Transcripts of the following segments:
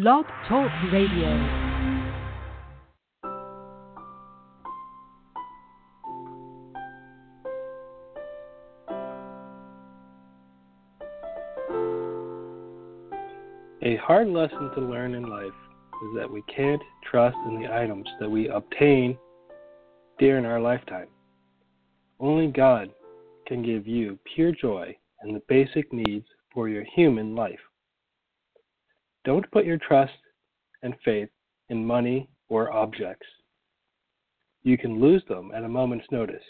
Blog Talk Radio. A hard lesson to learn in life is that we can't trust in the items that we obtain during our lifetime. Only God can give you pure joy and the basic needs for your human life. Don't put your trust and faith in money or objects. You can lose them at a moment's notice.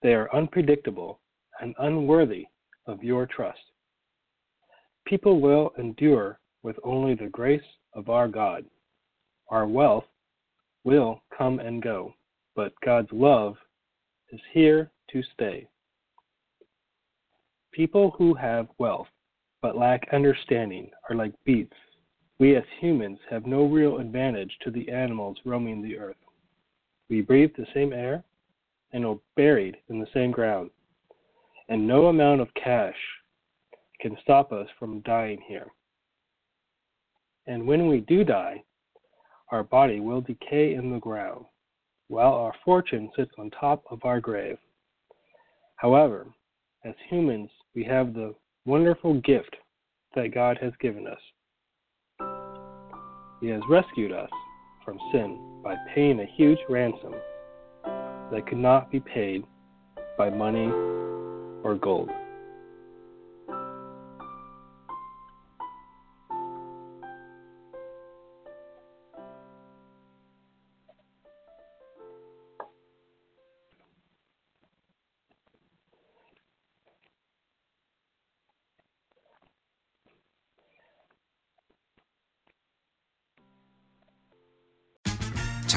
They are unpredictable and unworthy of your trust. People will endure with only the grace of our God. Our wealth will come and go, but God's love is here to stay. People who have wealth but lack understanding are like beasts. We as humans have no real advantage to the animals roaming the earth. We breathe the same air and are buried in the same ground, and no amount of cash can stop us from dying here. And when we do die, our body will decay in the ground, while our fortune sits on top of our grave. However, as humans, we have the wonderful gift that God has given us. He has rescued us from sin by paying a huge ransom that could not be paid by money or gold.